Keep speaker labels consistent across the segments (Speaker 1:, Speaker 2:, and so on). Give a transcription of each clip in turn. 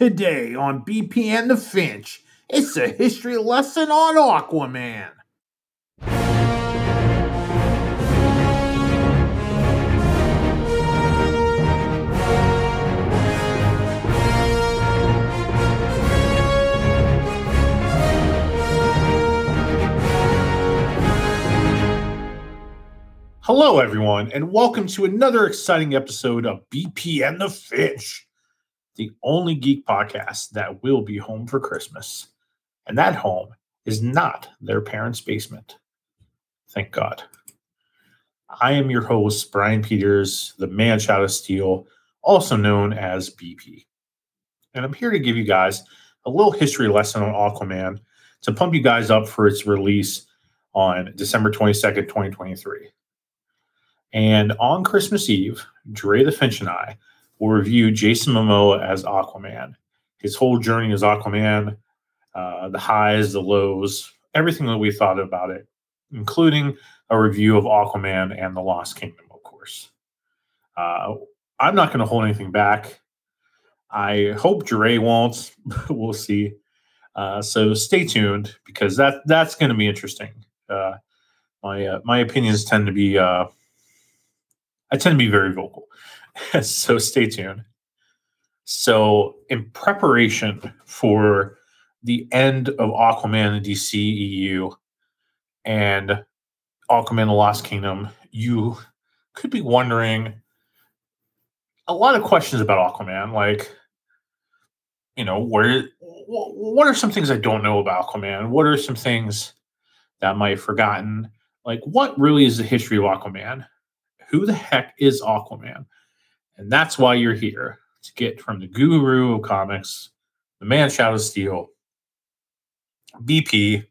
Speaker 1: Today on BP and the Finch, it's a history lesson on Aquaman. Hello, everyone, and welcome to another exciting episode of BP and the Finch, the only geek podcast that will be home for Christmas. And that home is not their parents' basement. Thank God. I am your host, Brian Peters, the man child of steel, also known as BP. And I'm here to give you guys a little history lesson on Aquaman to pump you guys up for its release on December 22nd, 2023. And on Christmas Eve, Dre the Finch and I will review Jason Momoa as Aquaman. His whole journey as Aquaman, uh, the highs, the lows, everything that we thought about it, including a review of Aquaman and the Lost Kingdom, of course. Uh, I'm not going to hold anything back. I hope Dre won't. we'll see. Uh, so stay tuned because that that's going to be interesting. Uh, my uh, my opinions tend to be uh, I tend to be very vocal. so stay tuned. So, in preparation for the end of Aquaman the DCEU and Aquaman the Lost Kingdom, you could be wondering a lot of questions about Aquaman. Like, you know, where, what are some things I don't know about Aquaman? What are some things that I might have forgotten? Like, what really is the history of Aquaman? who the heck is Aquaman? And that's why you're here to get from the guru of comics, the man Shadow Steel, BP,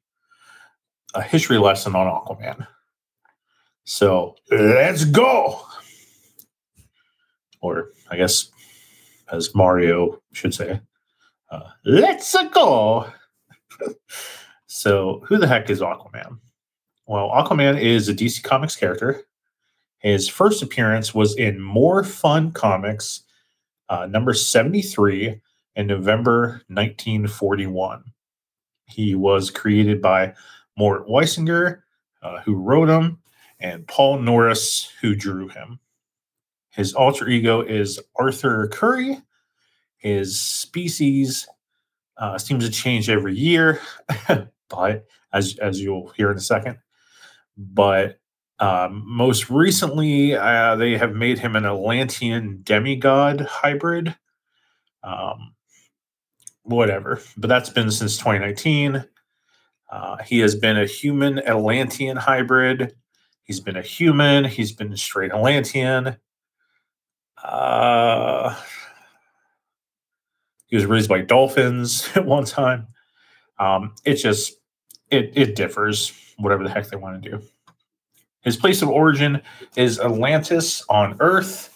Speaker 1: a history lesson on Aquaman. So let's go. Or I guess, as Mario should say, uh, let's go. so, who the heck is Aquaman? Well, Aquaman is a DC Comics character his first appearance was in More Fun Comics, uh, number 73, in November 1941. He was created by Mort Weisinger, uh, who wrote him, and Paul Norris, who drew him. His alter ego is Arthur Curry. His species uh, seems to change every year, but as as you'll hear in a second. But um, most recently, uh, they have made him an Atlantean demigod hybrid. Um, whatever, but that's been since 2019. Uh, he has been a human Atlantean hybrid. He's been a human. He's been straight Atlantean. Uh, he was raised by dolphins at one time. Um, it just it it differs, whatever the heck they want to do. His place of origin is Atlantis on Earth.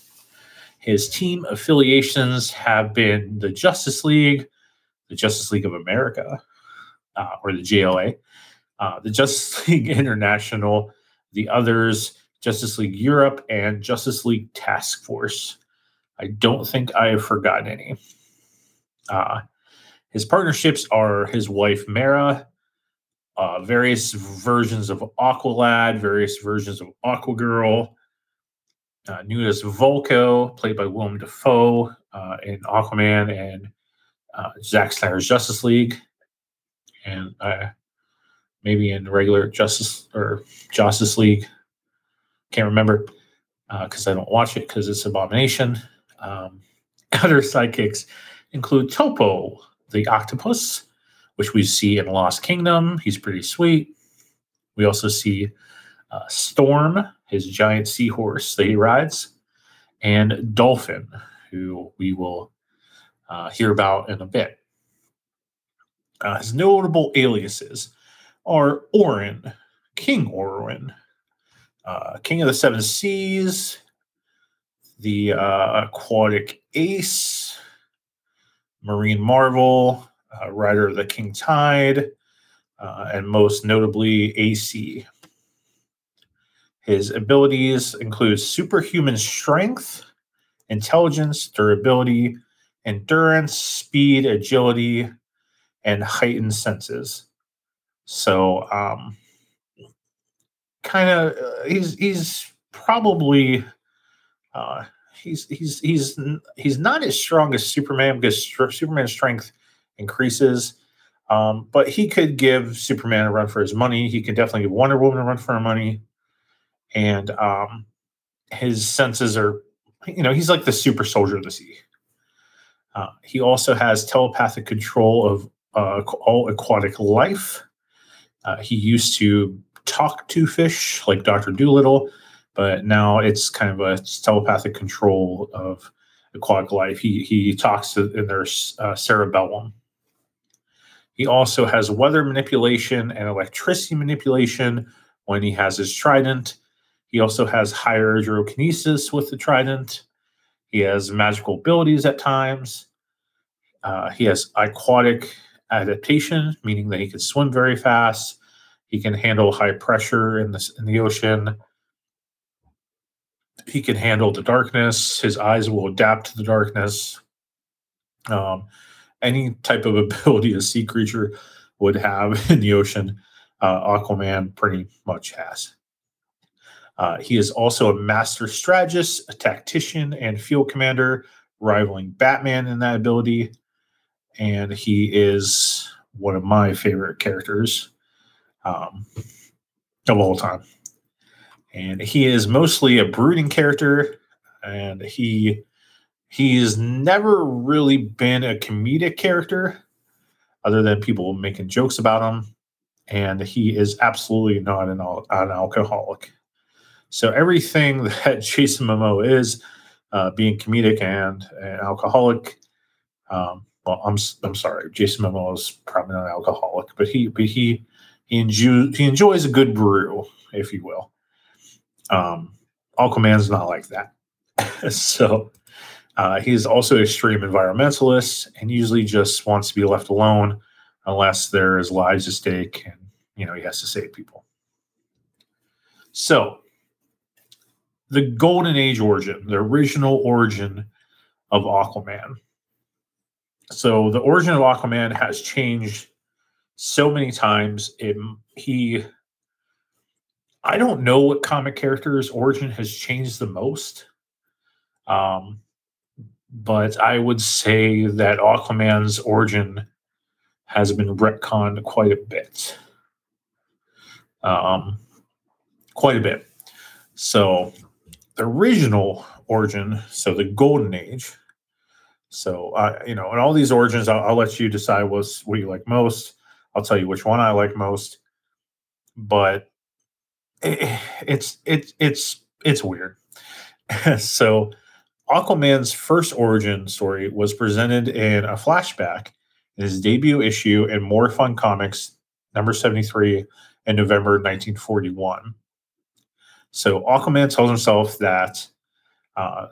Speaker 1: His team affiliations have been the Justice League, the Justice League of America, uh, or the JLA, uh, the Justice League International, the others, Justice League Europe, and Justice League Task Force. I don't think I have forgotten any. Uh, his partnerships are his wife Mera, uh, various versions of Aqualad, various versions of Aquagirl. Uh, Nuidis Vulko, played by Willem Dafoe uh, in Aquaman and uh, Zack Snyder's Justice League, and uh, maybe in regular Justice or Justice League. Can't remember because uh, I don't watch it because it's Abomination. Um, other sidekicks include Topo, the octopus, which we see in Lost Kingdom. He's pretty sweet. We also see uh, Storm, his giant seahorse that he rides, and Dolphin, who we will uh, hear about in a bit. Uh, his notable aliases are Orin, King Orin, uh, King of the Seven Seas, the uh, Aquatic Ace, Marine Marvel, uh, Rider of the King Tide, uh, and most notably AC. His abilities include superhuman strength, intelligence, durability, endurance, speed, agility, and heightened senses. So, um, kind of, uh, he's he's probably uh, he's he's he's he's not as strong as Superman because Superman's strength increases. Um, but he could give Superman a run for his money. He could definitely give Wonder Woman a run for her money. And um, his senses are, you know, he's like the super soldier of the sea. Uh, he also has telepathic control of uh, all aquatic life. Uh, he used to talk to fish like Dr. Dolittle, but now it's kind of a telepathic control of aquatic life. He, he talks to, in their uh, cerebellum. He also has weather manipulation and electricity manipulation when he has his trident. He also has higher hydrokinesis with the trident. He has magical abilities at times. Uh, he has aquatic adaptation, meaning that he can swim very fast. He can handle high pressure in the, in the ocean. He can handle the darkness. His eyes will adapt to the darkness. Um, any type of ability a sea creature would have in the ocean, uh, Aquaman pretty much has. Uh, he is also a master strategist, a tactician, and field commander, rivaling Batman in that ability. And he is one of my favorite characters um, of all time. And he is mostly a brooding character, and he he's never really been a comedic character, other than people making jokes about him. And he is absolutely not an, an alcoholic. So everything that Jason Momoa is, uh, being comedic and an alcoholic, um, well, I'm I'm sorry, Jason Momoa is probably not an alcoholic, but he but he he enjoys he enjoys a good brew, if you will. Um, Aquaman's not like that, so uh, he's also extreme environmentalist and usually just wants to be left alone unless there is lives at stake and you know he has to save people. So the Golden Age origin, the original origin of Aquaman. So the origin of Aquaman has changed so many times. It, he, I don't know what comic character's origin has changed the most. Um, but I would say that Aquaman's origin has been retconned quite a bit. Um, quite a bit. So the original origin, so the golden age. So uh, you know, and all these origins, I'll, I'll let you decide what's what you like most. I'll tell you which one I like most. But it, it's it's it's it's weird. so Aquaman's first origin story was presented in a flashback in his debut issue in More Fun Comics number 73 in November 1941. So Aquaman tells himself that uh,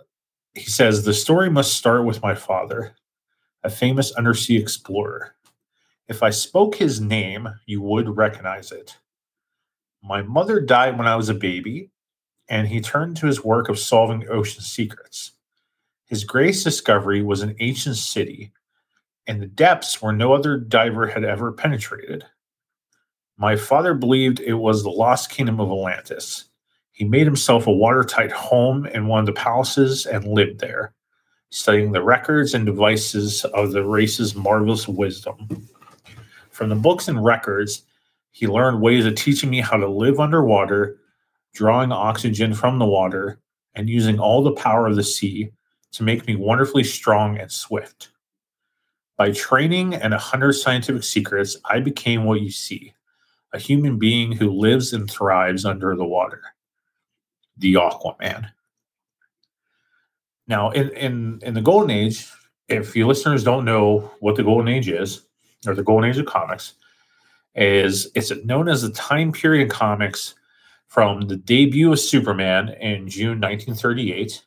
Speaker 1: he says, The story must start with my father, a famous undersea explorer. If I spoke his name, you would recognize it. My mother died when I was a baby, and he turned to his work of solving ocean secrets. His greatest discovery was an ancient city in the depths where no other diver had ever penetrated. My father believed it was the lost kingdom of Atlantis he made himself a watertight home in one of the palaces and lived there, studying the records and devices of the race's marvelous wisdom. From the books and records, he learned ways of teaching me how to live underwater, drawing oxygen from the water, and using all the power of the sea to make me wonderfully strong and swift. By training and a hundred scientific secrets, I became what you see a human being who lives and thrives under the water the Aquaman. Now, in, in, in the Golden Age, if you listeners don't know what the Golden Age is, or the Golden Age of comics, is it's known as the time period in comics from the debut of Superman in June 1938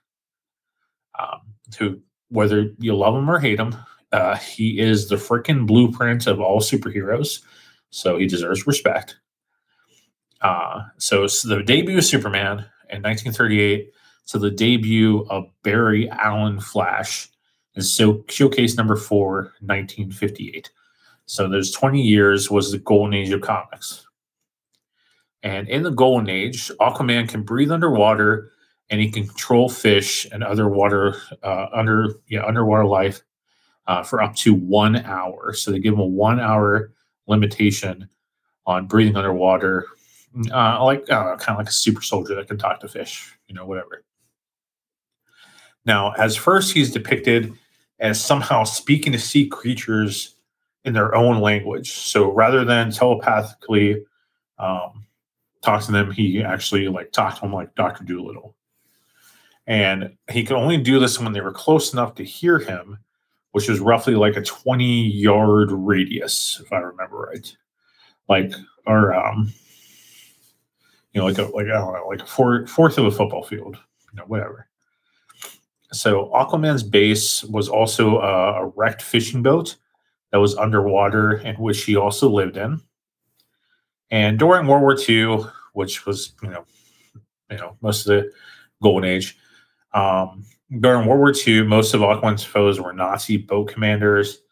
Speaker 1: um, to whether you love him or hate him, uh, he is the freaking blueprint of all superheroes. So he deserves respect. Uh, so, so the debut of Superman in 1938 to the debut of Barry Allen Flash and so showcase number four, 1958. So those 20 years was the golden age of comics. And in the golden age, Aquaman can breathe underwater and he can control fish and other water uh, under yeah underwater life uh, for up to one hour. So they give him a one hour limitation on breathing underwater, uh, like kind of like a super soldier that can talk to fish, you know, whatever. Now, as first, he's depicted as somehow speaking to sea creatures in their own language. So rather than telepathically um, talk to them, he actually like talked to them like Doctor Dolittle. And he could only do this when they were close enough to hear him, which was roughly like a 20 yard radius, if I remember right. Like, or, um, you know, like a, like, I don't know, like a four, fourth of a football field, you know, whatever. So Aquaman's base was also a, a wrecked fishing boat that was underwater and which he also lived in. And during World War II, which was, you know, you know, most of the golden age, um, during World War II, most of Aquaman's foes were Nazi boat commanders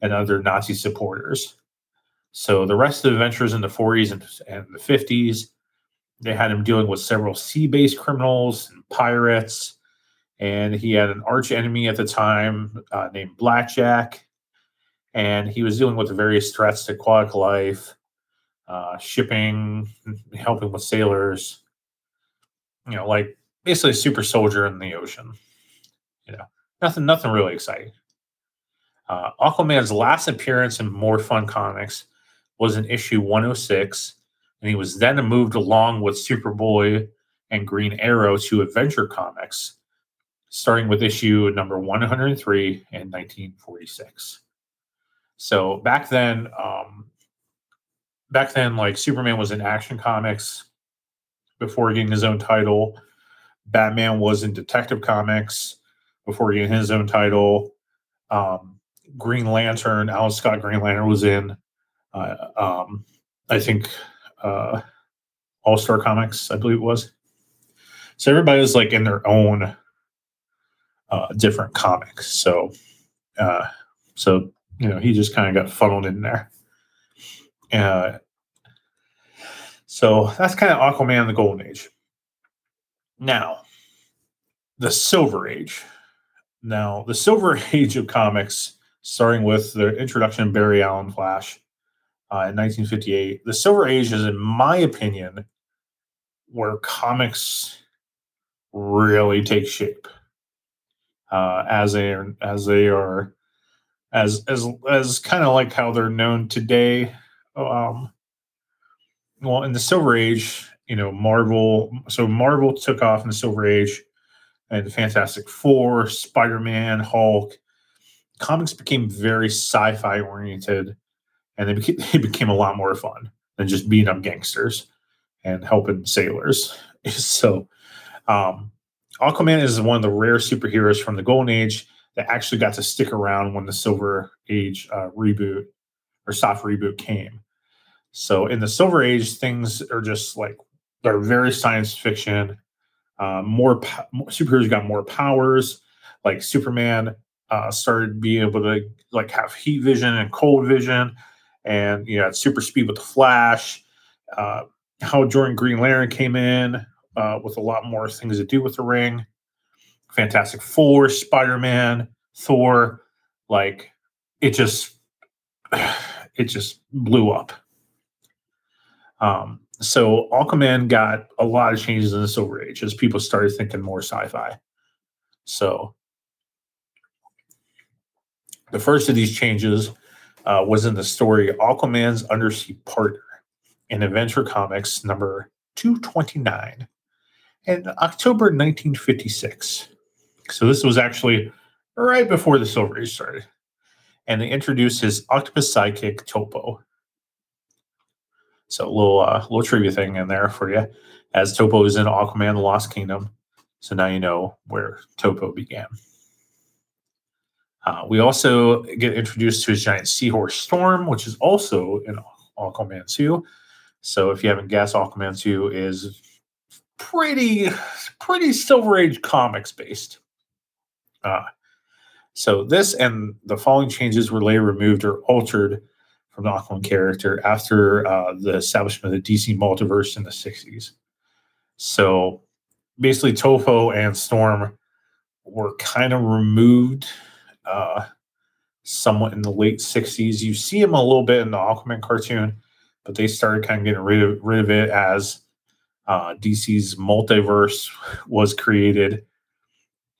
Speaker 1: and other Nazi supporters. So the rest of the adventures in the 40s and, and the 50s, they had him dealing with several sea-based criminals and pirates, and he had an arch enemy at the time uh, named Blackjack, and he was dealing with the various threats to aquatic life, uh, shipping, helping with sailors, you know, like basically a super soldier in the ocean. You know, nothing, nothing really exciting. Uh, Aquaman's last appearance in More Fun Comics was in issue 106, and he was then moved along with Superboy and Green Arrow to Adventure Comics, starting with issue number 103 in 1946. So back then, um, back then, like Superman was in Action Comics before getting his own title. Batman was in Detective Comics before getting his own title. Um, Green Lantern, Alan Scott Green Lantern was in, uh, um, I think, uh, All Star Comics, I believe it was. So everybody was like in their own uh, different comics. So, uh, so you know, he just kind of got funneled in there. Uh, so that's kind of Aquaman the Golden Age. Now, the Silver Age. Now, the Silver Age of comics, starting with the introduction of Barry Allen Flash uh, in 1958, the Silver Age is, in my opinion, where comics really take shape uh, as they are, as they are as as as kind of like how they're known today. Um, well, in the Silver Age, you know, Marvel. So Marvel took off in the Silver Age, and the Fantastic Four, Spider Man, Hulk. Comics became very sci-fi oriented, and they became, they became a lot more fun than just beating up gangsters and helping sailors. so, um, Aquaman is one of the rare superheroes from the Golden Age that actually got to stick around when the Silver Age uh, reboot or soft reboot came. So in the Silver Age, things are just like they're very science fiction. Uh, more, more superheroes got more powers. Like Superman uh, started being able to like have heat vision and cold vision, and you know had super speed with the Flash. Uh, Hal Jordan Green Lantern came in uh, with a lot more things to do with the ring. Fantastic Four, Spider Man, Thor, like it just it just blew up. Um, so Aquaman got a lot of changes in the Silver Age as people started thinking more sci-fi. So the first of these changes uh, was in the story Aquaman's Undersea Partner in Adventure Comics number 229 in October 1956. So this was actually right before the Silver Age started. And they introduced his octopus sidekick, Topo. So a little uh, little trivia thing in there for you, as Topo is in Aquaman: The Lost Kingdom. So now you know where Topo began. Uh, we also get introduced to his giant seahorse Storm, which is also in Aquaman 2. So if you haven't guessed, Aquaman 2 is pretty pretty Silver Age comics based. Uh, So this and the following changes were later removed or altered from the Aquaman character after uh, the establishment of the DC multiverse in the 60s. So basically, Topo and Storm were kind of removed uh, somewhat in the late 60s. You see them a little bit in the Aquaman cartoon, but they started kind of getting rid of, rid of it as uh, DC's multiverse was created.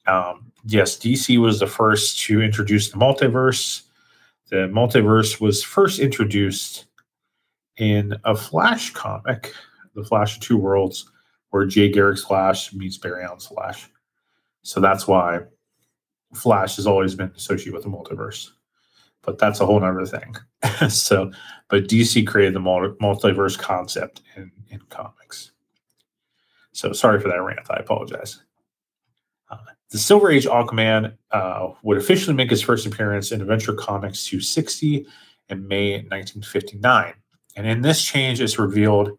Speaker 1: Um, yes, DC was the first to introduce the multiverse. The multiverse was first introduced in a Flash comic, The Flash of Two Worlds, where Jay Garrick's Flash meets Barry Allen's Flash. So that's why Flash has always been associated with the multiverse. But that's a whole other thing. so, but DC created the multiverse concept in, in comics. So sorry for that rant. I apologize. The Silver Age Aquaman uh, would officially make his first appearance in Adventure Comics 260 in May 1959. And in this change, it's revealed,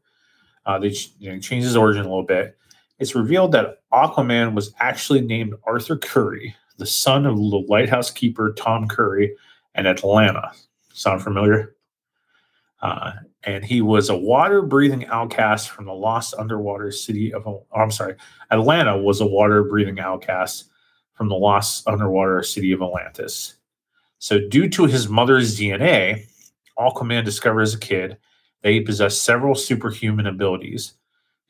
Speaker 1: uh, they you know, changed his origin a little bit. It's revealed that Aquaman was actually named Arthur Curry, the son of the lighthouse keeper Tom Curry in Atlanna. Sound familiar? Uh, and he was a water breathing outcast from the lost underwater city of, oh, I'm sorry, Atlanna was a water breathing outcast from the lost underwater city of Atlantis. So, due to his mother's DNA, Aquaman discovered as a kid that he possessed several superhuman abilities,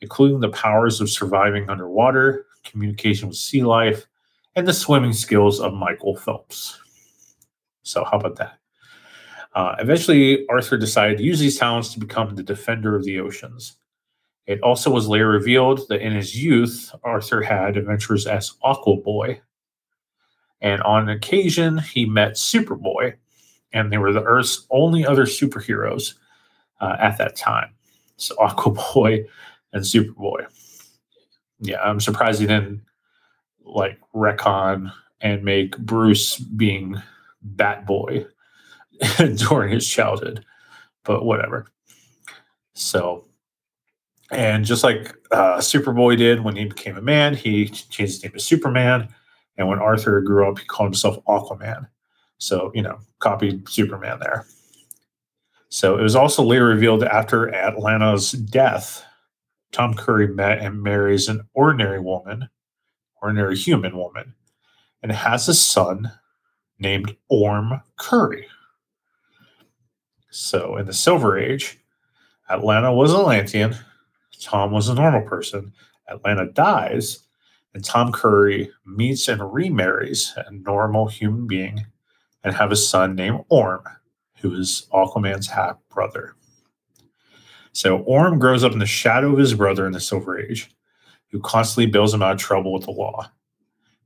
Speaker 1: including the powers of surviving underwater, communication with sea life, and the swimming skills of Michael Phelps. So, how about that? Uh, eventually, Arthur decided to use these talents to become the defender of the oceans. It also was later revealed that in his youth, Arthur had adventures as Aqua Boy. And on occasion, he met Superboy, and they were the Earth's only other superheroes uh, at that time. So Aqua Boy and Superboy. Yeah, I'm surprised he didn't like retcon and make Bruce being Bat Boy during his childhood, but whatever. So, and just like uh, Superboy did when he became a man, he changed his name to Superman. And when Arthur grew up, he called himself Aquaman. So, you know, copied Superman there. So it was also later revealed after Atlanna's death, Tom Curry met and marries an ordinary woman, ordinary human woman, and has a son named Orm Curry. So in the Silver Age, Atlanna was Atlantean, Tom was a normal person. Atlanna dies, and Tom Curry meets and remarries a normal human being and have a son named Orm, who is Aquaman's half brother. So Orm grows up in the shadow of his brother in the Silver Age, who constantly bails him out of trouble with the law.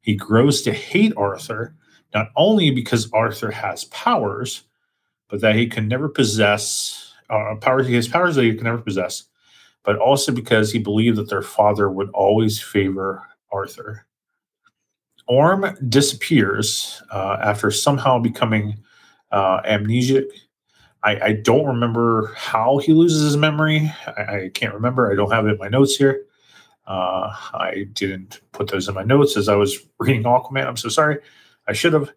Speaker 1: He grows to hate Arthur, not only because Arthur has powers, but that he can never possess uh, powers. Has powers that he can never possess, but also because he believed that their father would always favor Arthur. Orm disappears uh, after somehow becoming uh, amnesic. I, I, don't remember how he loses his memory. I, I, can't remember. I don't have it in my notes here. Uh, I didn't put those in my notes as I was reading Aquaman. I'm so sorry. I should have.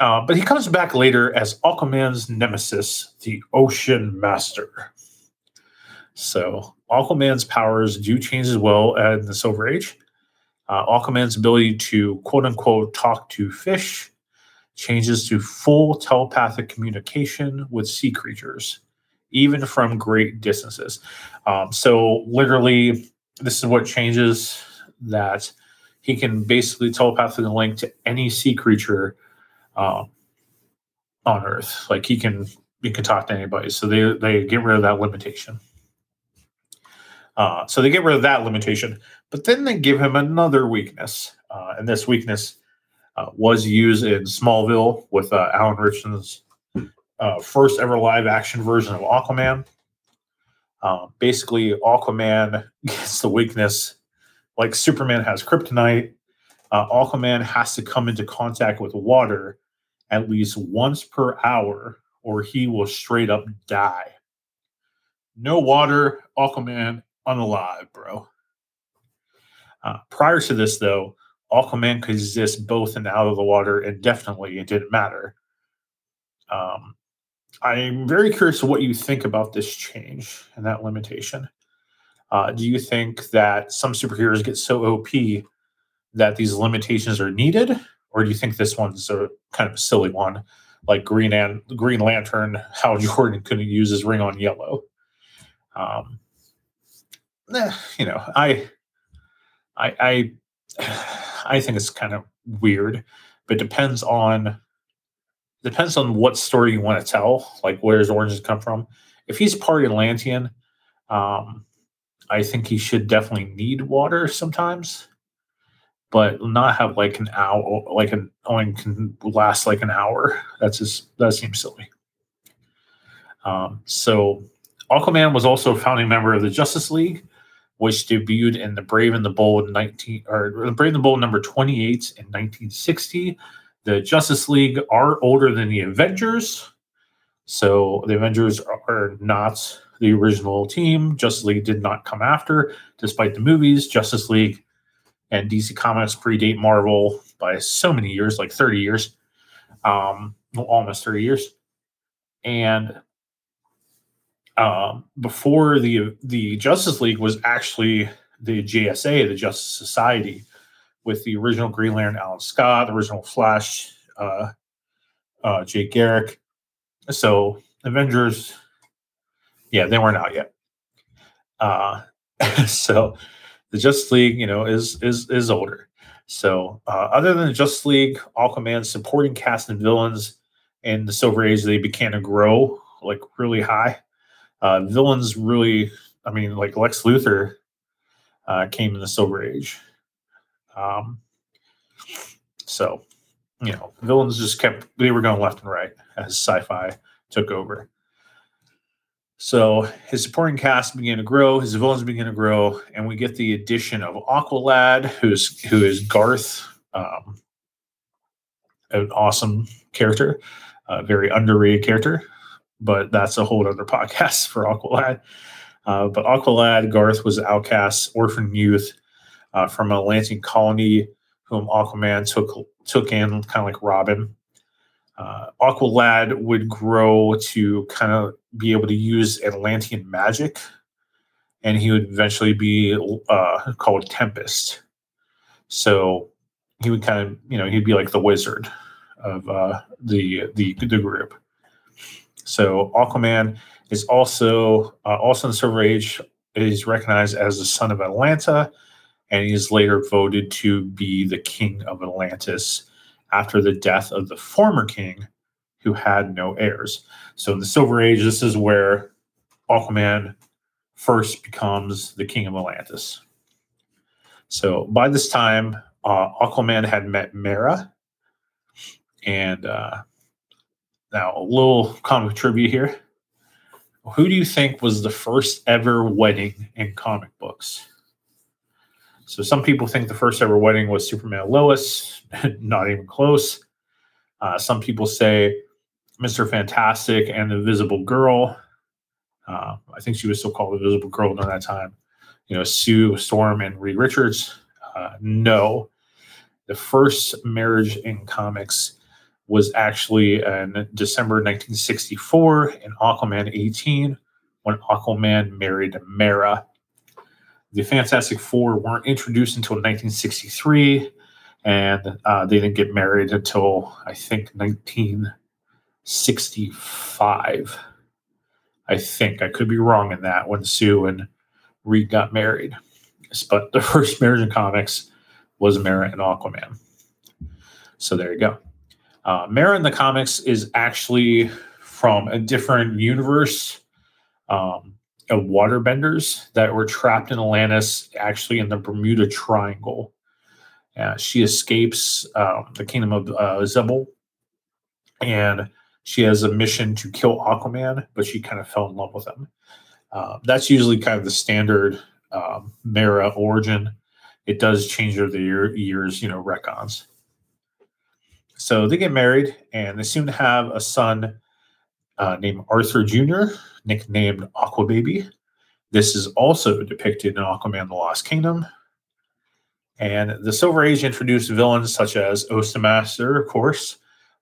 Speaker 1: Uh, but he comes back later as Aquaman's nemesis, the Ocean Master. So Aquaman's powers do change as well in the Silver Age. Uh, Aquaman's ability to quote unquote talk to fish changes to full telepathic communication with sea creatures, even from great distances. Um, so, literally, this is what changes that he can basically telepathically link to any sea creature uh, on Earth. Like he can he can talk to anybody. So they they get rid of that limitation. Uh, so they get rid of that limitation, but then they give him another weakness, uh, and this weakness uh, was used in Smallville with uh, Alan Ritchson's uh, first ever live action version of Aquaman. Uh, basically, Aquaman gets the weakness like Superman has kryptonite. Aquaman has to come into contact with water at least once per hour, or he will straight up die. No water, Aquaman, unalive, bro. Uh, prior to this, though, Aquaman could exist both in and out of the water indefinitely. It didn't matter. Um, I'm very curious what you think about this change and that limitation. Uh, do you think that some superheroes get so OP that these limitations are needed, or do you think this one's a kind of a silly one, like Green and Green Lantern? Hal Jordan couldn't use his ring on yellow. Um, eh, you know, I, I, I, I think it's kind of weird, but depends on depends on what story you want to tell. Like where his origins come from. If he's part Atlantean, um, I think he should definitely need water sometimes, but not have like an hour, like an only can last like an hour. That's just that seems silly. Um, so Aquaman was also a founding member of the Justice League, which debuted in the Brave and the Bold 19 or the Brave and the Bold number 28 in 1960. The Justice League are older than the Avengers. So the Avengers are not the original team. Justice League did not come after, despite the movies. Justice League and DC Comics predate Marvel by so many years, like 30 years, um, almost 30 years. And um, before the the Justice League was actually the JSA, the Justice Society, with the original Green Lantern Alan Scott, the original Flash uh, uh, Jay Garrick. So Avengers, yeah, they weren't out yet. Uh, so the Justice League, you know, is is is older. So uh, other than the Justice League, Aquaman supporting cast and villains in the Silver Age, they began to grow like really high. Uh, villains really, I mean, like Lex Luthor uh, came in the Silver Age. Um, so, you know, villains just kept, they were going left and right as sci fi took over. So his supporting cast began to grow, his villains began to grow, and we get the addition of Aqualad, who's who is Garth, um, an awesome character, a very underrated character, but that's a whole other podcast for Aqualad. Uh, but Aqualad, Garth was outcast, orphan youth, uh, from a Atlantean colony whom Aquaman took took in, kind of like Robin. Uh, Aqualad would grow to kind of be able to use Atlantean magic, and he would eventually be uh, called Tempest. So he would kind of, you know, he'd be like the wizard of uh, the the the group. So Aquaman is also uh, also in Silver Age is recognized as the son of Atlanna and he is later voted to be the king of Atlantis after the death of the former king who had no heirs. So in the Silver Age, this is where Aquaman first becomes the king of Atlantis. So by this time, uh, Aquaman had met Mera. And uh, now a little comic trivia here. Who do you think was the first ever wedding in comic books? So some people think the first ever wedding was Superman Lois, not even close. Uh, some people say Mr. Fantastic and the Invisible Girl. Uh, I think she was still called the Invisible Girl during that time. You know, Sue Storm and Reed Richards. Uh, no, the first marriage in comics was actually in December 1964 in Aquaman 18 when Aquaman married Mera the Fantastic Four weren't introduced until 1963, and uh, they didn't get married until I think 1965. I think I could be wrong in that when Sue and Reed got married. But the first marriage in comics was Mera and Aquaman. So there you go. Uh, Mera in the comics is actually from a different universe. Um, waterbenders that were trapped in Atlantis, actually in the Bermuda Triangle. Uh, she escapes um, the kingdom of uh, Xebel, and she has a mission to kill Aquaman, but she kind of fell in love with him. Uh, that's usually kind of the standard um, Mera origin. It does change over the year, years, you know, retcons. So they get married, and they soon have a son uh, named Arthur Jr., nicknamed Aquababy. This is also depicted in Aquaman the Lost Kingdom. And the Silver Age introduced villains such as Ocean Master, of course,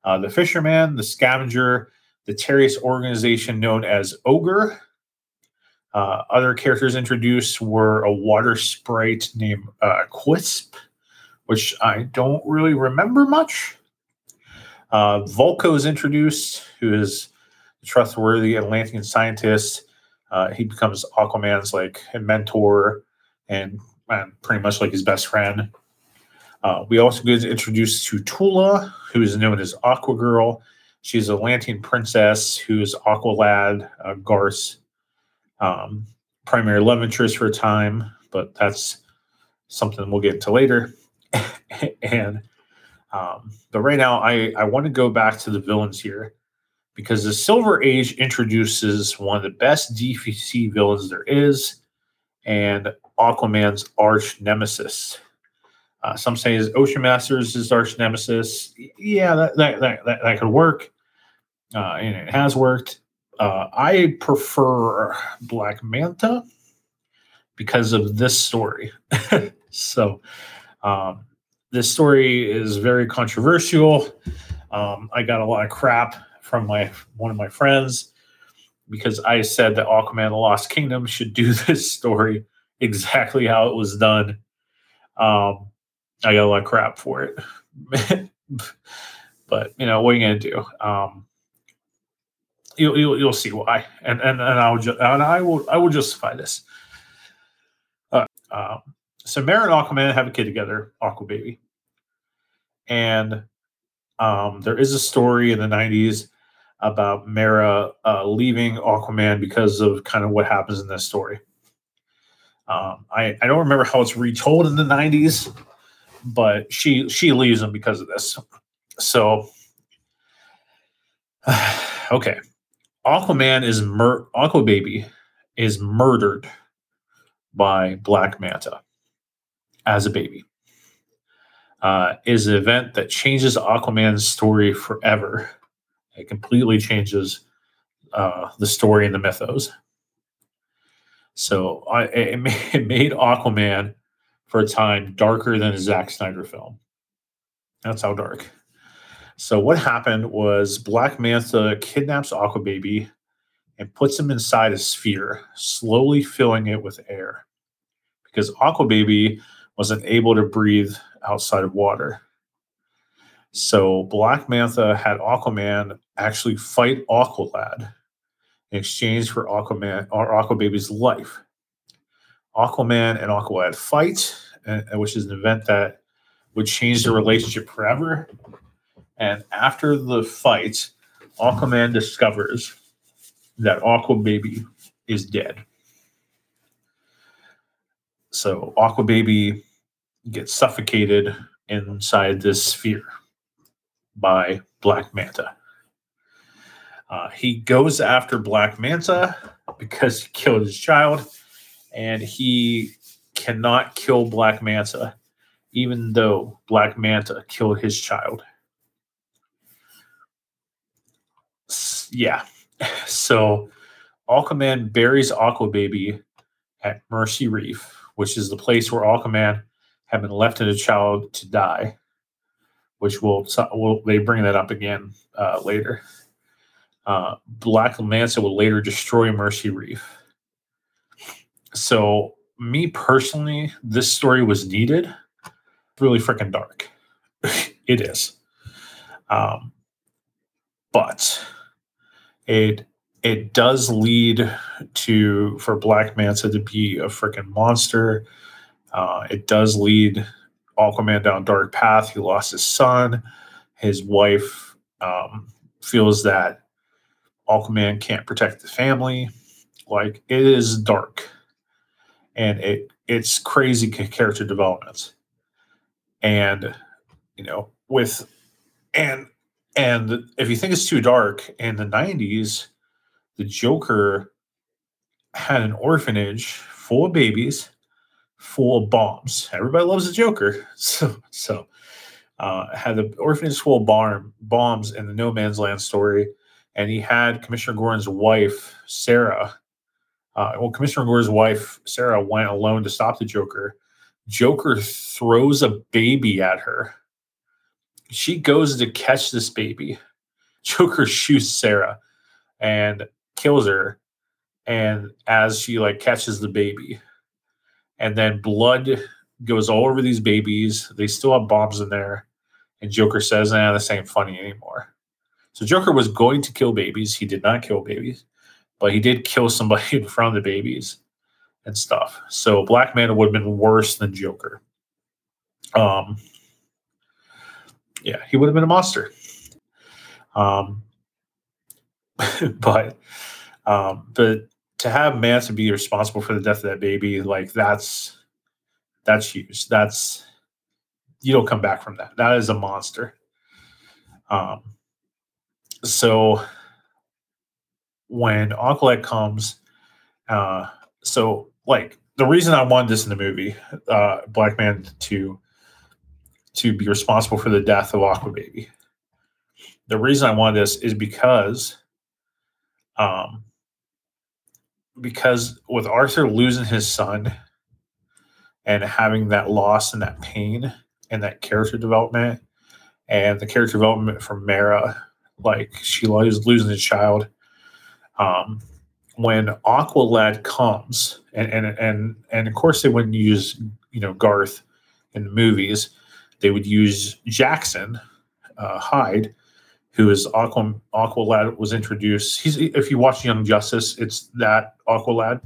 Speaker 1: uh, the Fisherman, the Scavenger, the terrorist organization known as Ogre. Uh, other characters introduced were a water sprite named uh, Quisp, which I don't really remember much. Uh, Vulko is introduced, who is trustworthy Atlantean scientist. Uh, he becomes Aquaman's like mentor and, and pretty much like his best friend. Uh, we also get introduced to Tula, who is known as Aqua Girl. She's a Atlantean princess who's Aqualad uh, Garth's um, primary love interest for a time, but that's something we'll get into later. and um, but right now, I, I want to go back to the villains here because the Silver Age introduces one of the best DC villains there is and Aquaman's arch nemesis. Uh, some say his Ocean Masters is arch nemesis. Yeah, that that that, that, that could work, uh, and it has worked. Uh, I prefer Black Manta because of this story. so, um, this story is very controversial. Um, I got a lot of crap from my one of my friends because I said that Aquaman: The Lost Kingdom should do this story exactly how it was done. Um, I got a lot of crap for it, but you know what are you gonna do? Um, you'll, you'll, you'll see why, and and and I'll ju- and I will I will justify this. Uh, um, so Mera and Aquaman have a kid together, Aqua Baby, and um, there is a story in the '90s about Mera uh, leaving Aquaman because of kind of what happens in this story. Um, I I don't remember how it's retold in the '90s, but she she leaves him because of this. So, okay, Aquaman is mur- Aqua Baby is murdered by Black Manta as a baby. Uh, is an event that changes Aquaman's story forever. It completely changes uh, the story and the mythos. So I, it, made Aquaman for a time darker than a Zack Snyder film. That's how dark. So what happened was Black Manta kidnaps Aquababy and puts him inside a sphere, slowly filling it with air. Because Aquababy wasn't able to breathe outside of water. So Black Manta had Aquaman actually fight Aqualad in exchange for Aquaman or Aquababy's life. Aquaman and Aqualad fight, which is an event that would change the relationship forever. And after the fight, Aquaman discovers that Aqua Baby is dead. So Aqua Baby gets suffocated inside this sphere by Black Manta. Uh, he goes after Black Manta because he killed his child, and he cannot kill Black Manta, even though Black Manta killed his child. yeah. So Aquaman buries Aquababy at Mercy Reef, which is the place where Aquaman had been left as a child to die. Which will, will they bring that up again uh, later. Uh, Black Manta will later destroy Mercy Reef. So, me personally, this story was needed. Really freaking dark. it is. Um, but it it does lead to for Black Manta to be a freaking monster. Uh, it does lead Aquaman down dark path. He lost his son. His wife um, feels that Aquaman can't protect the family. Like it is dark, and it it's crazy character development. And you know, with and and if you think it's too dark, in the 90s, the Joker had an orphanage full of babies, full of bombs. Everybody loves the Joker. So, so uh, had the orphanage full of bomb, bombs in the No Man's Land story. And he had Commissioner Gordon's wife, Sarah. Uh, well, Commissioner Gordon's wife, Sarah, went alone to stop the Joker. Joker throws a baby at her. She goes to catch this baby. Joker shoots Sarah and kills her. And as she like catches the baby, and then blood goes all over these babies. They still have bombs in there. And Joker says, nah, this ain't funny anymore. So Joker was going to kill babies. He did not kill babies, but he did kill somebody in front of the babies and stuff. So Black Manta would have been worse than Joker. Um, yeah, he would have been a monster. Um, but um, but to have Manta be responsible for the death of that baby, like that's that's huge. That's you don't come back from that. That is a monster. Um, so when Aqualad comes, uh, so like the reason I wanted this in the movie, uh, Black Man to to be responsible for the death of Aqua Baby. The reason I wanted this is because, um, because with Arthur losing his son and having that loss and that pain and that character development and the character development from Mera, like she was losing a child. Um, when Aqualad comes, and and and and of course they wouldn't use you know Garth in the movies, they would use Jackson uh, Hyde, who is Aqua Aqualad was introduced. He's if you watch Young Justice, it's that Aqualad,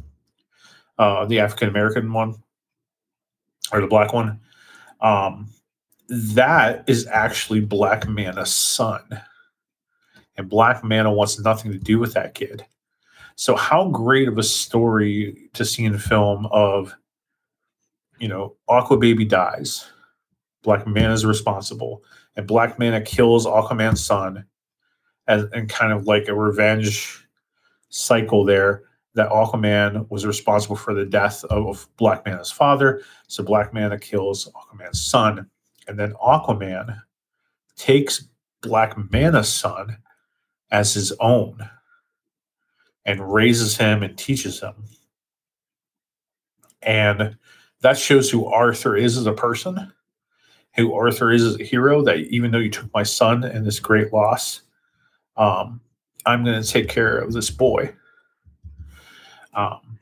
Speaker 1: uh, the African American one or the black one. Um, that is actually Black Manta's son. And Black Manta wants nothing to do with that kid. So, how great of a story to see in film of, you know, Aqua Baby dies, Black Manta is responsible, and Black Manta kills Aquaman's son, as, and kind of like a revenge cycle there that Aquaman was responsible for the death of Black Manta's father. So Black Manta kills Aquaman's son. And then Aquaman takes Black Manta's son as his own and raises him and teaches him. And that shows who Arthur is as a person, who Arthur is as a hero, that even though you took my son and this great loss, um, I'm going to take care of this boy um,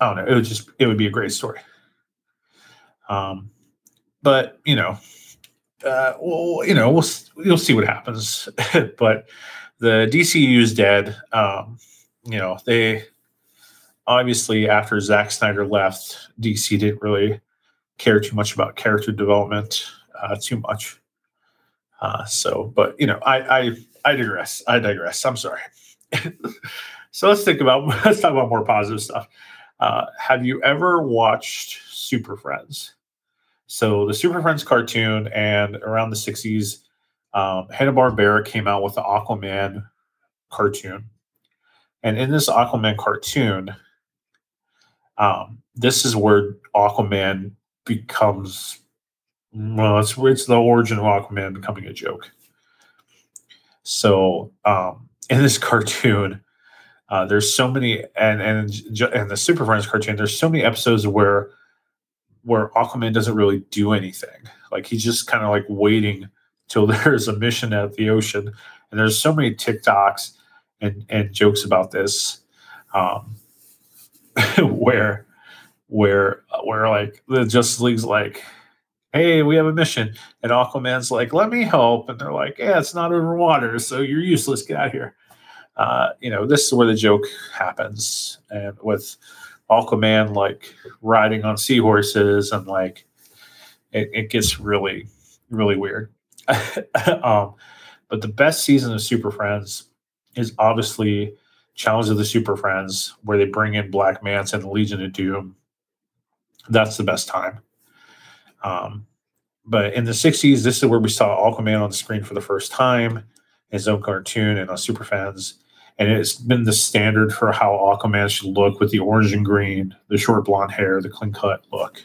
Speaker 1: I don't know. It would just it would be a great story. Um, but you know, uh, well, you know, we'll you'll see what happens. but the DCU is dead. Um, you know, they obviously after Zack Snyder left, DC didn't really care too much about character development uh, too much. Uh, so, but you know, I I I digress. I digress. I'm sorry. So let's think about let's talk about more positive stuff. Uh, have you ever watched Super Friends? So the Super Friends cartoon, and around the '60s, um, Hanna Barbera came out with the Aquaman cartoon, and in this Aquaman cartoon, um, this is where Aquaman becomes well, it's, it's the origin of Aquaman becoming a joke. So um, in this cartoon, uh, there's so many, and and and the Super Friends cartoon. There's so many episodes where where Aquaman doesn't really do anything. Like he's just kind of like waiting till there's a mission at the ocean. And there's so many TikToks and and jokes about this, um, where where where like the Justice League's like, hey, we have a mission, and Aquaman's like, let me help, and they're like, yeah, it's not over water, so you're useless. Get out here uh, you know, this is where the joke happens, and with Aquaman like riding on seahorses and like it, it gets really, really weird. um, but the best season of Super Friends is obviously Challenge of the Super Friends, where they bring in Black Manta and the Legion of Doom. That's the best time. Um, but in the 60s, this is where we saw Aquaman on the screen for the first time, his own cartoon and on Super Friends and it's been the standard for how Aquaman should look with the orange and green, the short blonde hair, the clean cut look.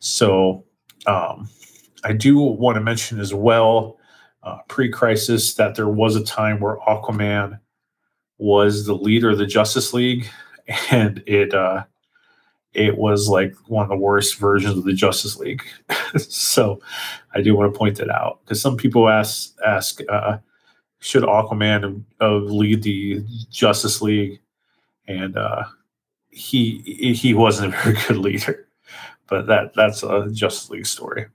Speaker 1: So, um, I do want to mention as well, uh, pre-crisis, that there was a time where Aquaman was the leader of the Justice League, and it uh, it was like one of the worst versions of the Justice League. so I do want to point that out because some people ask ask uh, should Aquaman uh, lead the Justice League, and uh, he he wasn't a very good leader. But that that's a Justice League story.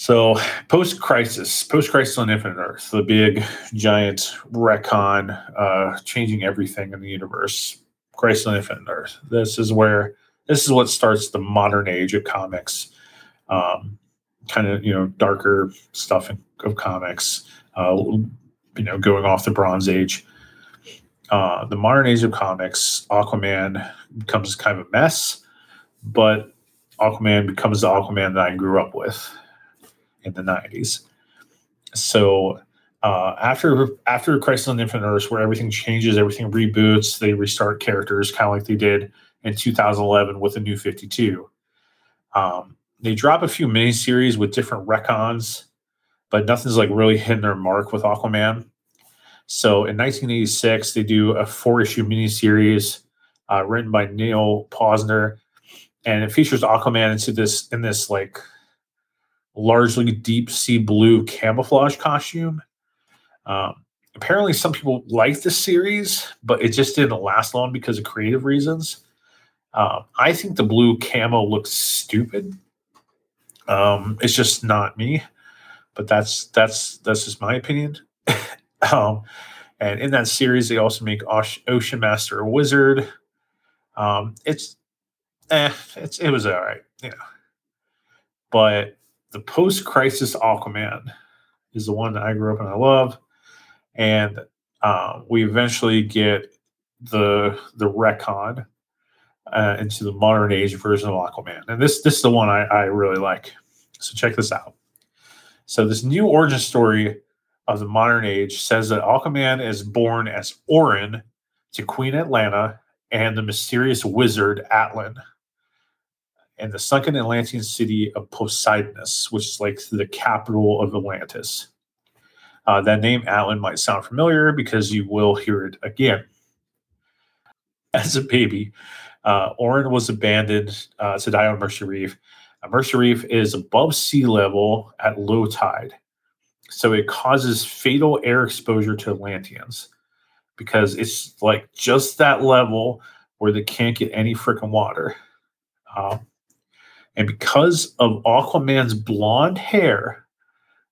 Speaker 1: So post crisis, post crisis on Infinite Earth, the big giant retcon, uh, changing everything in the universe. Crisis on Infinite Earth. This is where this is what starts the modern age of comics. Um, kind of you know darker stuff in, of comics. Uh, you know, going off the Bronze Age. Uh, the modern age of comics, Aquaman becomes kind of a mess, but Aquaman becomes the Aquaman that I grew up with in the 90s. So uh, after after Crisis on Infinite Earths, where everything changes, everything reboots, they restart characters, kind of like they did in 2011 with the New 52. Um, they drop a few miniseries with different retcons, but nothing's like really hitting their mark with Aquaman. So in 1986, they do a four issue miniseries uh, written by Neal Pozner, and it features Aquaman into this in this like largely deep sea blue camouflage costume. Um, apparently, some people liked the series, but it just didn't last long because of creative reasons. Um, I think the blue camo looks stupid. Um, it's just not me, but that's that's that's just my opinion. um, and in that series, they also make Ocean Master a wizard. Um, it's, eh, it's it was all right, know. But the post crisis Aquaman is the one that I grew up and I love. And uh, we eventually get the the retcon uh, into the modern age version of Aquaman. And this this is the one I, I really like. So check this out. So this new origin story of the modern age says that Aquaman is born as Orin to Queen Atlanna and the mysterious wizard Atlan and the sunken Atlantean city of Poseidonis, which is like the capital of Atlantis. Uh, that name, Atlan, might sound familiar because you will hear it again. As a baby, uh, Orin was abandoned uh, to die on Mercy Reef. Uh, Mercy Reef is above sea level at low tide, so it causes fatal air exposure to Atlanteans because it's like just that level where they can't get any freaking water. Um, and because of Aquaman's blonde hair,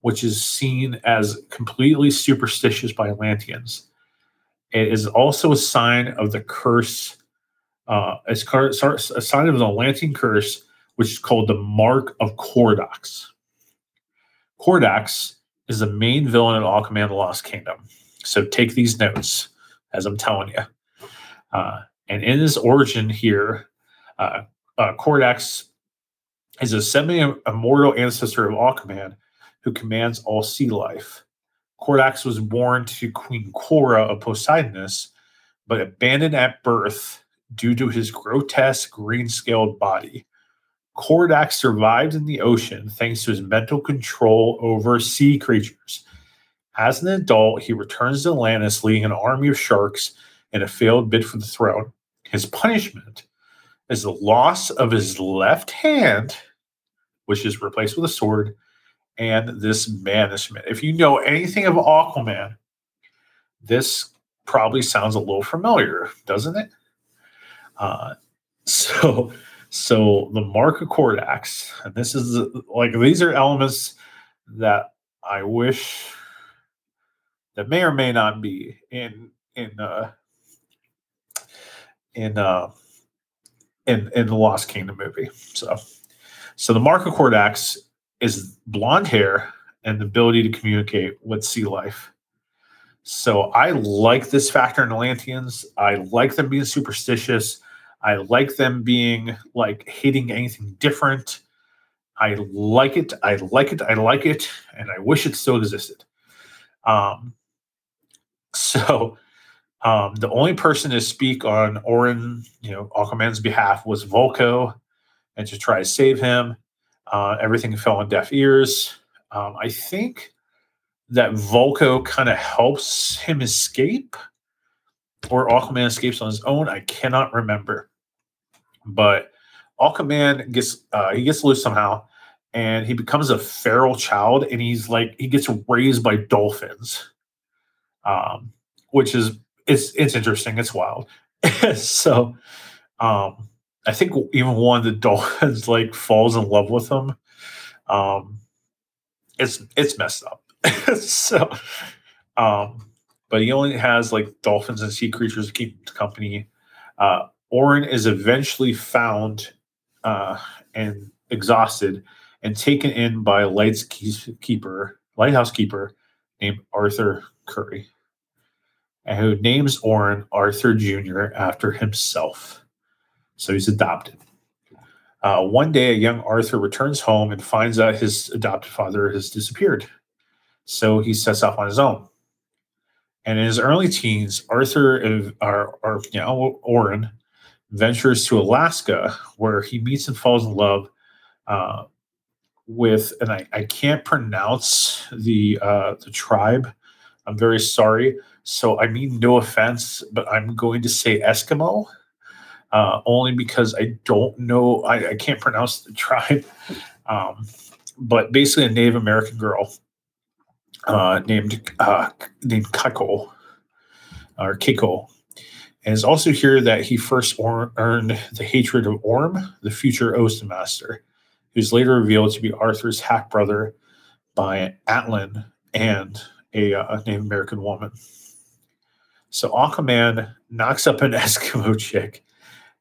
Speaker 1: which is seen as completely superstitious by Atlanteans, it is also a sign of the curse. Uh, it's a sign of the Atlantean curse, which is called the Mark of Kordax. Kordax is the main villain in Aquaman: The Lost Kingdom. So take these notes as I'm telling you. Uh, and in his origin here, uh, uh, Kordax is a semi-immortal ancestor of Aquaman who commands all sea life. Kordax was born to Queen Cora of Poseidonis, but abandoned at birth due to his grotesque green-scaled body. Kordax survived in the ocean thanks to his mental control over sea creatures. As an adult, he returns to Atlantis leading an army of sharks in a failed bid for the throne. His punishment is the loss of his left hand which is replaced with a sword, and this management. If you know anything of Aquaman, this probably sounds a little familiar, doesn't it? Uh, so, so the Mark of Kordax, and this is like these are elements that I wish that may or may not be in in uh, in uh, in in the Lost Kingdom movie. So. So the mark of Kordax is blonde hair and the ability to communicate with sea life. So I like this factor in Atlanteans. I like them being superstitious. I like them being like hating anything different. I like it. I like it. I like it. And I wish it still existed. Um, so um, the only person to speak on Orin, you know, Aquaman's behalf was Vulko and to try to save him. Uh, everything fell on deaf ears. Um, I think that Vulko kind of helps him escape, or Aquaman escapes on his own. I cannot remember. But Aquaman gets uh, he gets loose somehow, and he becomes a feral child, and he's like he gets raised by dolphins, um, which is it's it's interesting. It's wild. so, um, I think even one of the dolphins like falls in love with him. Um, it's it's messed up. so, um, but he only has like dolphins and sea creatures to keep company. Uh, Orin is eventually found uh, and exhausted and taken in by a lights keeper, lighthouse keeper named Arthur Curry, and who names Orin Arthur Jr. after himself. So he's adopted. Uh, one day, a young Arthur returns home and finds out his adopted father has disappeared. So he sets off on his own. And in his early teens, Arthur, or, or you know, Orin, ventures to Alaska, where he meets and falls in love uh, with, and I, I can't pronounce the uh, the tribe. I'm very sorry. So I mean no offense, but I'm going to say Eskimo, uh, only because I don't know. I, I can't pronounce the tribe. Um, but basically, a Native American girl uh, named uh, named Kako or Kiko and it's also here that he first or- earned the hatred of Orm, the future Oceanmaster, who's later revealed to be Arthur's half brother by Atlan and a uh, Native American woman. So Aquaman knocks up an Eskimo chick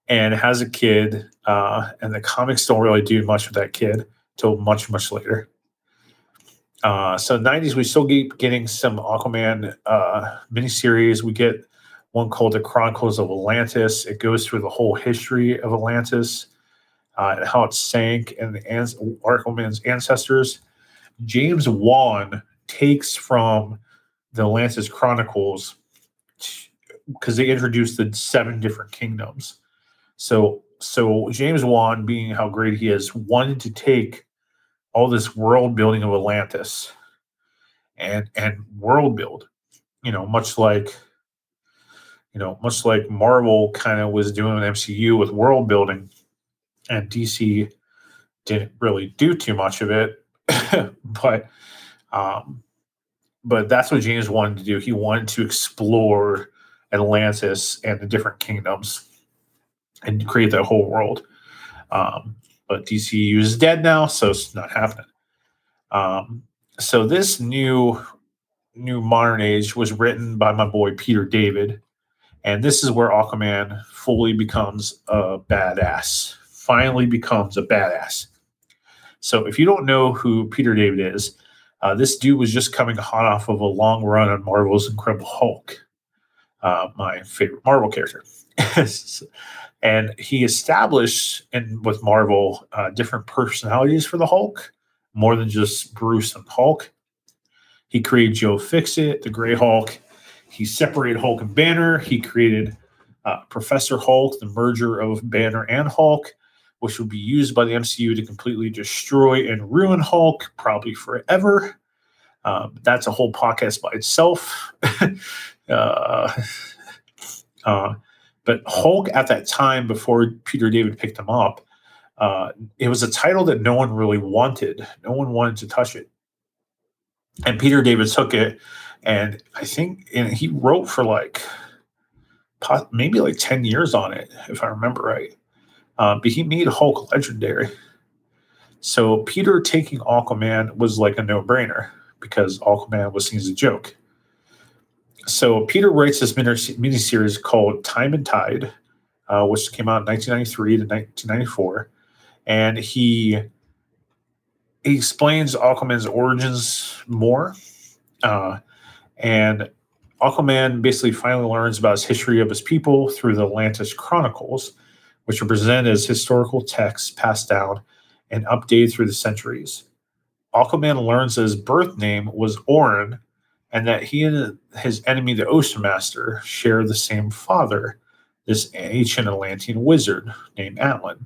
Speaker 1: and has a kid, uh, and the comics don't really do much with that kid until much, much later. Uh, so 90s, we still keep getting some Aquaman uh, miniseries. We get one called The Chronicles of Atlantis. It goes through the whole history of Atlantis uh, and how it sank and the ans- Aquaman's ancestors. James Wan takes from the Atlantis Chronicles because they introduced the seven different kingdoms. So, so James Wan, being how great he is, wanted to take all this world building of Atlantis and and world build, you know, much like you know, much like Marvel kind of was doing with MCU with world building, and DC didn't really do too much of it, but um, but that's what James wanted to do. He wanted to explore Atlantis and the different kingdoms and create that whole world. Um, but DCU is dead now, so it's not happening. Um, so this new new modern age was written by my boy Peter David, and this is where Aquaman fully becomes a badass, finally becomes a badass. So if you don't know who Peter David is, uh, this dude was just coming hot off of a long run on Marvel's Incredible Hulk, uh, my favorite Marvel character. And he established in with Marvel uh, different personalities for the Hulk, more than just Bruce and Hulk. He created Joe Fixit, the Gray Hulk, he separated Hulk and Banner. He created uh, Professor Hulk, the merger of Banner and Hulk, which would be used by the MCU to completely destroy and ruin Hulk, probably forever. Uh, that's a whole podcast by itself. uh, uh, but Hulk at that time, before Peter David picked him up, uh, it was a title that no one really wanted. No one wanted to touch it. And Peter David took it and I think and he wrote for like maybe like 10 years on it, if I remember right. Uh, but he made Hulk legendary. So Peter taking Aquaman was like a no brainer because Aquaman was seen as a joke. So Peter writes this mini series called Time and Tide, uh, which came out in 1993 to 1994. And he, he explains Aquaman's origins more. Uh, and Aquaman basically finally learns about his history of his people through the Atlantis Chronicles, which are presented as historical texts passed down and updated through the centuries. Aquaman learns that his birth name was Orin and that he and his enemy, the Ocean Master, share the same father, this ancient Atlantean wizard named Atlan.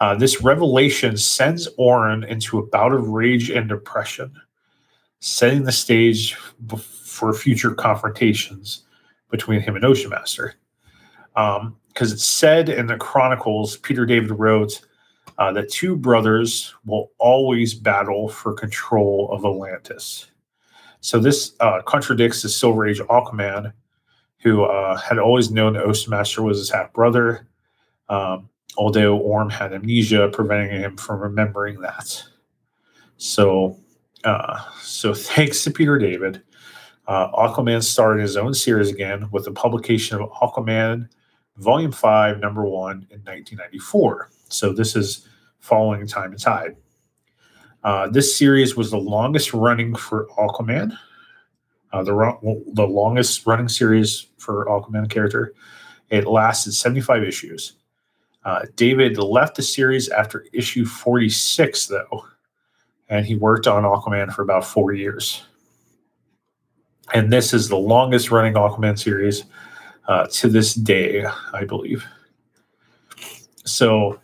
Speaker 1: Uh, this revelation sends Orin into a bout of rage and depression setting the stage for future confrontations between him and Ocean Master. Um, because it's said in the Chronicles, Peter David wrote uh, that two brothers will always battle for control of Atlantis. So this uh, contradicts the Silver Age Aquaman, who uh, had always known that Ocean Master was his half brother, um, although Orm had amnesia, preventing him from remembering that. So, uh, so thanks to Peter David, uh, Aquaman started his own series again with the publication of Aquaman Volume 5, Number 1 in 1994. So this is following Time and Tide. Uh, this series was the longest running for Aquaman, uh, the, the longest running series for Aquaman character. It lasted 75 issues. Uh, David left the series after issue 46, though, and he worked on Aquaman for about four years and this is the longest running Aquaman series uh, to this day, I believe. So,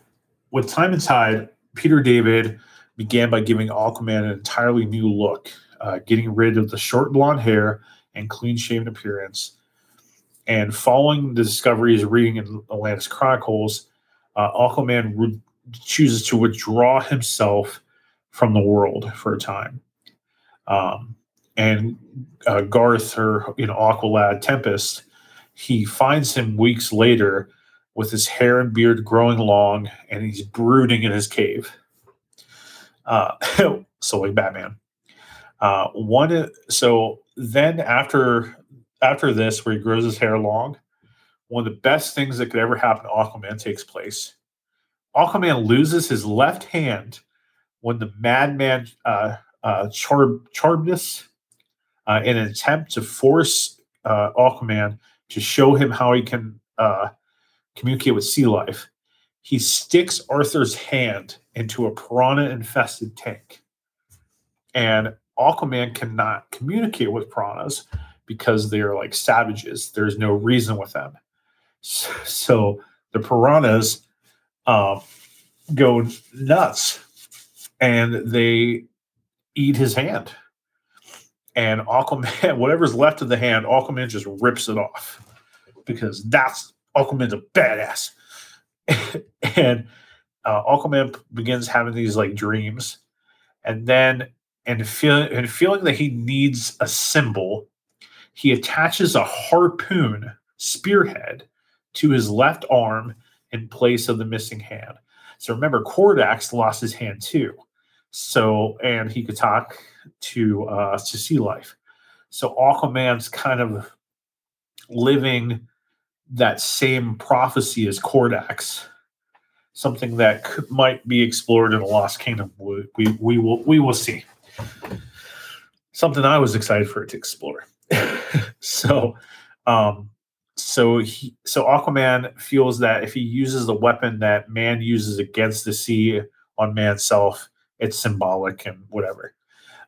Speaker 1: with Time and Tide, Peter David began by giving Aquaman an entirely new look, uh, getting rid of the short blonde hair and clean shaven appearance. And following the discoveries reading in Atlantis Chronicles, uh, Aquaman re- chooses to withdraw himself from the world for a time. Um, and uh, Garth or you know Aqualad Tempest, he finds him weeks later with his hair and beard growing long, and he's brooding in his cave. Uh, so like Batman. Uh, one so then after after this, where he grows his hair long, one of the best things that could ever happen to Aquaman takes place. Aquaman loses his left hand when the madman uh, uh, Char- Charybdis uh, in an attempt to force uh, Aquaman to show him how he can uh, communicate with sea life. He sticks Arthur's hand into a piranha infested tank. And Aquaman cannot communicate with piranhas because they are like savages. There's no reason with them. So, the piranhas uh, go nuts and they eat his hand and Aquaman, whatever's left of the hand, Aquaman just rips it off because that's Aquaman's a badass. and uh, Aquaman begins having these like dreams, and then and feeling and feeling that he needs a symbol, he attaches a harpoon spearhead to his left arm in place of the missing hand. So remember, Kordax lost his hand too. So and he could talk to uh, to sea life. So Aquaman's kind of living that same prophecy as Kordax, something that could, might be explored in a Lost Kingdom. We, we, we will we will see. Something I was excited for it to explore. so, um, so he so Aquaman feels that if he uses the weapon that man uses against the sea on man's self, it's symbolic and whatever.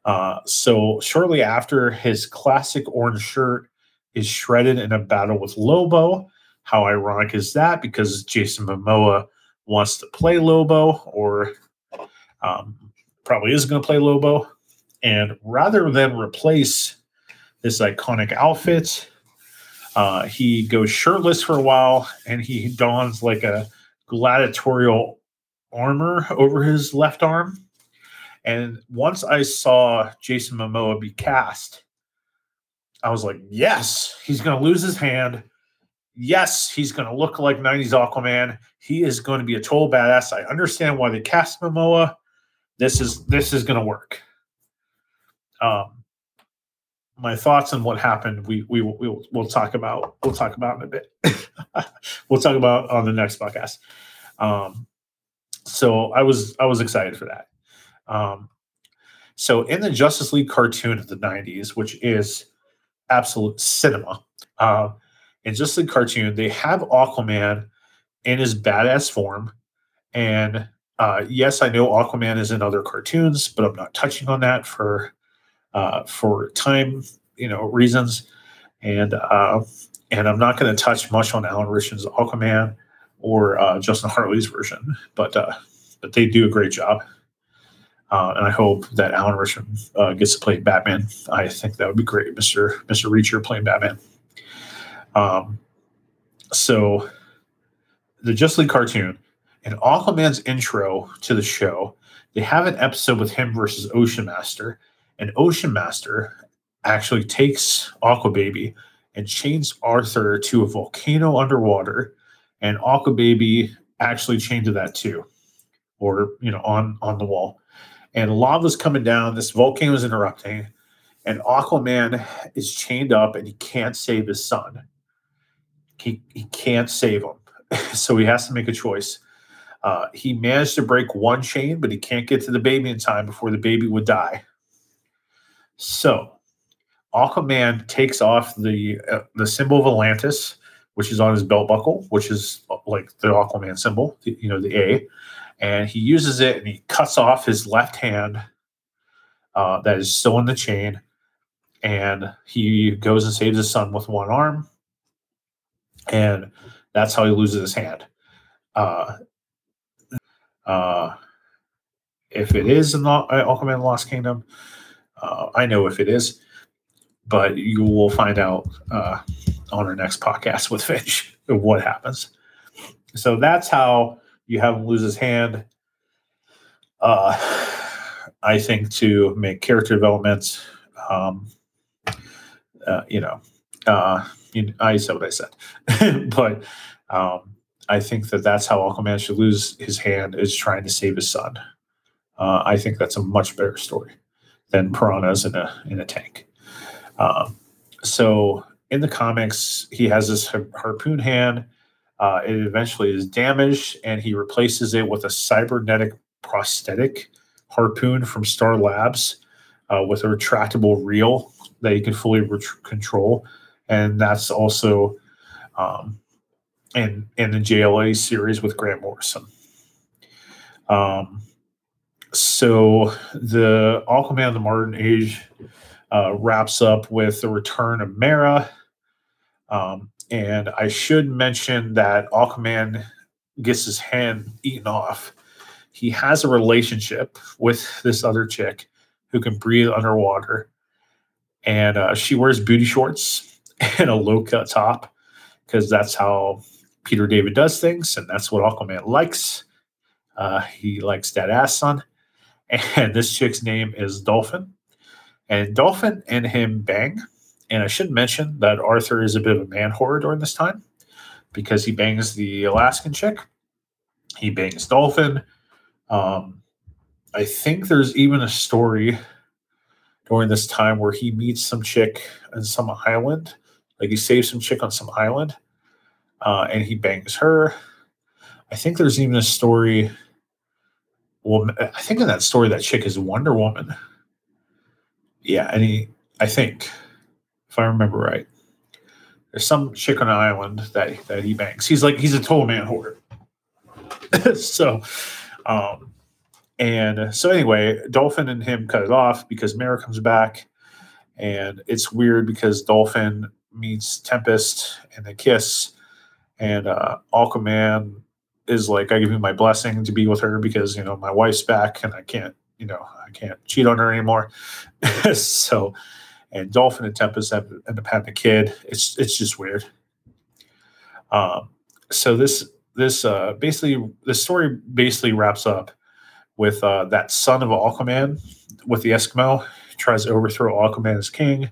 Speaker 1: Uh, so shortly after, his classic orange shirt is shredded in a battle with Lobo. How ironic is that? Because Jason Momoa wants to play Lobo, or um, probably is going to play Lobo. And rather than replace this iconic outfit, uh, he goes shirtless for a while and he dons like a gladiatorial armor over his left arm and once I saw Jason Momoa be cast, I was like, yes, he's going to lose his hand. Yes, he's going to look like 90s Aquaman. He is going to be a total badass. I understand why they cast Momoa. This is this is going to work. Um, my thoughts on what happened, we we we'll, we'll talk about. We'll talk about in a bit. we'll talk about on the next podcast. Um, so I was I was excited for that. Um, so in the Justice League cartoon of the 90s, which is absolute cinema, uh, in just League cartoon, they have Aquaman in his badass form. And uh, yes, I know Aquaman is in other cartoons, but I'm not touching on that for uh, for time, you know, reasons. And uh, and I'm not going to touch much on Alan Ritchson's Aquaman or uh, Justin Hartley's version, but uh, but they do a great job. Uh, and I hope that Alan Ritchson uh, gets to play Batman. I think that would be great, Mister Mister Reacher playing Batman. Um, so, the Just League cartoon, in Aquaman's intro to the show, they have an episode with him versus Ocean Master, and Ocean Master actually takes Aqua Baby and chains Arthur to a volcano underwater, and Aqua Baby actually chained to that too, or you know, on on the wall. And lava's coming down. This volcano is interrupting, and Aquaman is chained up, and he can't save his son. He he can't save him, so he has to make a choice. Uh, he managed to break one chain, but he can't get to the baby in time before the baby would die. So Aquaman takes off the uh, the symbol of Atlantis, which is on his belt buckle, which is uh, like the Aquaman symbol, you know, the A, and he uses it and he cuts off his left hand uh, that is still in the chain, and he goes and saves his son with one arm, and that's how he loses his hand. Uh, uh, if it is in the Aquaman Lost Kingdom, uh, I know if it is but you will find out uh, on our next podcast with Finch what happens. So that's how you have him lose his hand. Uh, I think to make character development, um, uh, you know, uh, I said what I said, but um, I think that that's how Aquaman should lose his hand is trying to save his son. Uh, I think that's a much better story than piranhas in a in a tank. Um, so in the comics, he has this harpoon hand. Uh, it eventually is damaged, and he replaces it with a cybernetic prosthetic harpoon from Star Labs uh, with a retractable reel that he can fully ret- control, and that's also um, in in the JLA series with Grant Morrison. Um, so the Aquaman of the Modern Age uh, wraps up with the return of Mera. Um, and I should mention that Aquaman gets his hand eaten off. He has a relationship with this other chick who can breathe underwater. And uh, she wears booty shorts and a low cut top because that's how Peter David does things. And that's what Aquaman likes. Uh, he likes that ass son. And this chick's name is Dolphin. And Dolphin and him bang. And I should mention that Arthur is a bit of a man whore during this time because he bangs the Alaskan chick. He bangs Dolphin. Um, I think there's even a story during this time where he meets some chick on some island. Like he saves some chick on some island uh, and he bangs her. I think there's even a story. Well, I think in that story, that chick is Wonder Woman yeah, and he, I think, if I remember right, there's some chick on an island that that he bangs. He's like he's a total man whore. so, um, and so anyway, Dolphin and him cut it off because Mera comes back, and it's weird because Dolphin meets Tempest and they kiss, and uh, Aquaman is like, "I give you my blessing to be with her because you know my wife's back and I can't you know, I can't cheat on her anymore. so, and Dolphin and Tempest have, end up having a kid. It's it's just weird. Um, so this this uh, basically the story basically wraps up with uh, that son of Aquaman with the Eskimo tries to overthrow Aquaman as king.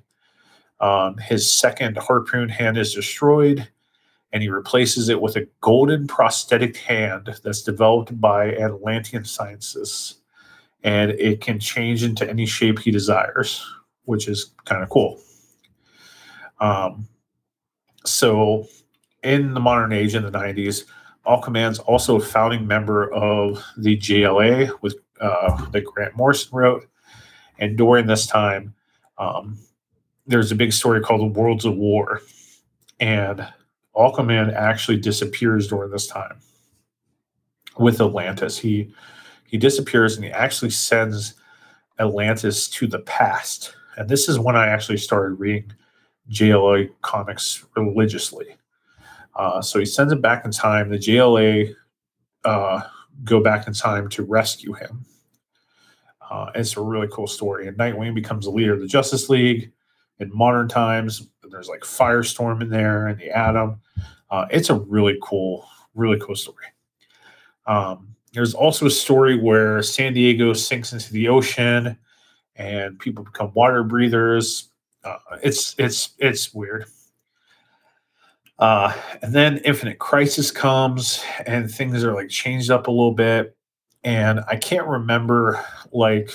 Speaker 1: Um, his second harpoon hand is destroyed, and he replaces it with a golden prosthetic hand that's developed by Atlantean scientists and it can change into any shape he desires, which is kind of cool. Um, so, in the modern age, in the 90s, Aquaman's also a founding member of the JLA with uh, that Grant Morrison wrote. And during this time, um, there's a big story called the Worlds of War, and Aquaman actually disappears during this time with Atlantis. He he disappears and he actually sends Atlantis to the past. And this is when I actually started reading JLA comics religiously. Uh, so he sends him back in time. The JLA uh, go back in time to rescue him. Uh, it's a really cool story. And Nightwing becomes the leader of the Justice League in modern times. There's like Firestorm in there and the Atom. Uh, it's a really cool, Really cool story. Um, there's also a story where San Diego sinks into the ocean and people become water breathers. Uh, it's it's it's weird. Uh, and then Infinite Crisis comes and things are like changed up a little bit. And I can't remember like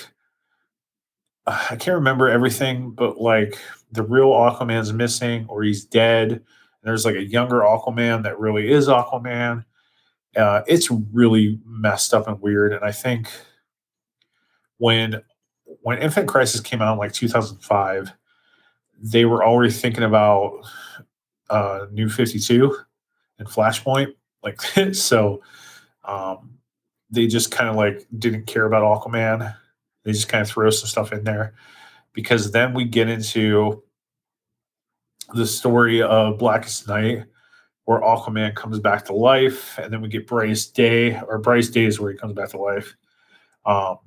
Speaker 1: I can't remember everything, but like the real Aquaman's missing or he's dead. There's like a younger Aquaman that really is Aquaman. Uh, it's really messed up and weird. And I think when when Infinite Crisis came out in like 2005, they were already thinking about uh, New 52 and Flashpoint. Like so, um, they just kind of like didn't care about Aquaman. They just kind of throw some stuff in there because then we get into the story of Blackest Night, where Aquaman comes back to life, and then we get Brightest Day, or Brightest Days where he comes back to life. Um,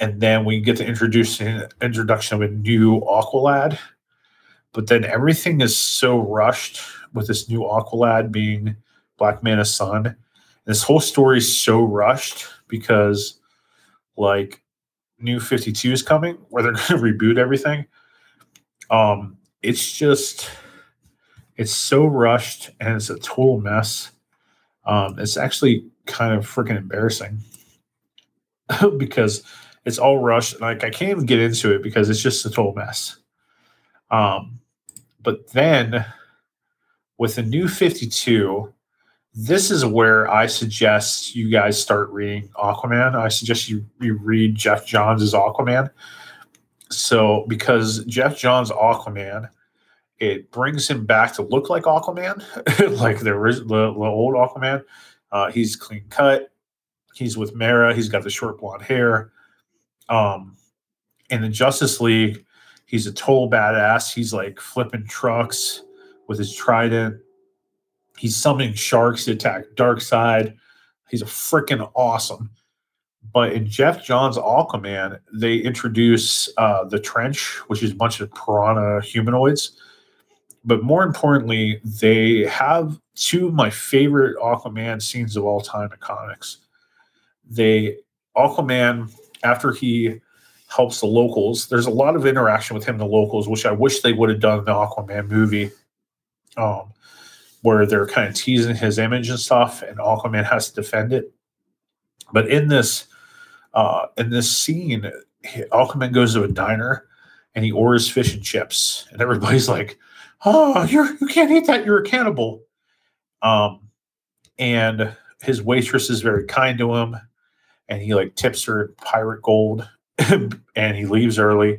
Speaker 1: and then we get the introduction introduction of a new Aqualad. But then everything is so rushed with this new Aqualad being Black Manta's son. This whole story is so rushed because, like, New 52 is coming where they're going to reboot everything. Um, it's just it's so rushed and it's a total mess. Um, it's actually kind of freaking embarrassing because it's all rushed. And Like I can't even get into it because it's just a total mess. Um, but then with the new 52, this is where I suggest you guys start reading Aquaman. I suggest you, you read Geoff Johns' Aquaman. So, because Geoff Johns' Aquaman, it brings him back to look like Aquaman, like the, the, the old Aquaman. Uh, he's clean cut. He's with Mera. He's got the short blonde hair. Um, in the Justice League, he's a total badass. He's like flipping trucks with his trident He's summoning sharks to attack Darkseid. He's a freaking awesome. But in Geoff Johns' Aquaman, they introduce uh, the trench, which is a bunch of piranha humanoids. But more importantly, they have two of my favorite Aquaman scenes of all time in comics. They Aquaman, after he helps the locals, there's a lot of interaction with him, the locals, which I wish they would have done in the Aquaman movie. Um, where they're kind of teasing his image and stuff, and Aquaman has to defend it. But in this, uh, in this scene, Aquaman goes to a diner and he orders fish and chips, and everybody's like, "Oh, you're you can't eat that. You're a cannibal." Um, and his waitress is very kind to him, and he like tips her pirate gold, and he leaves early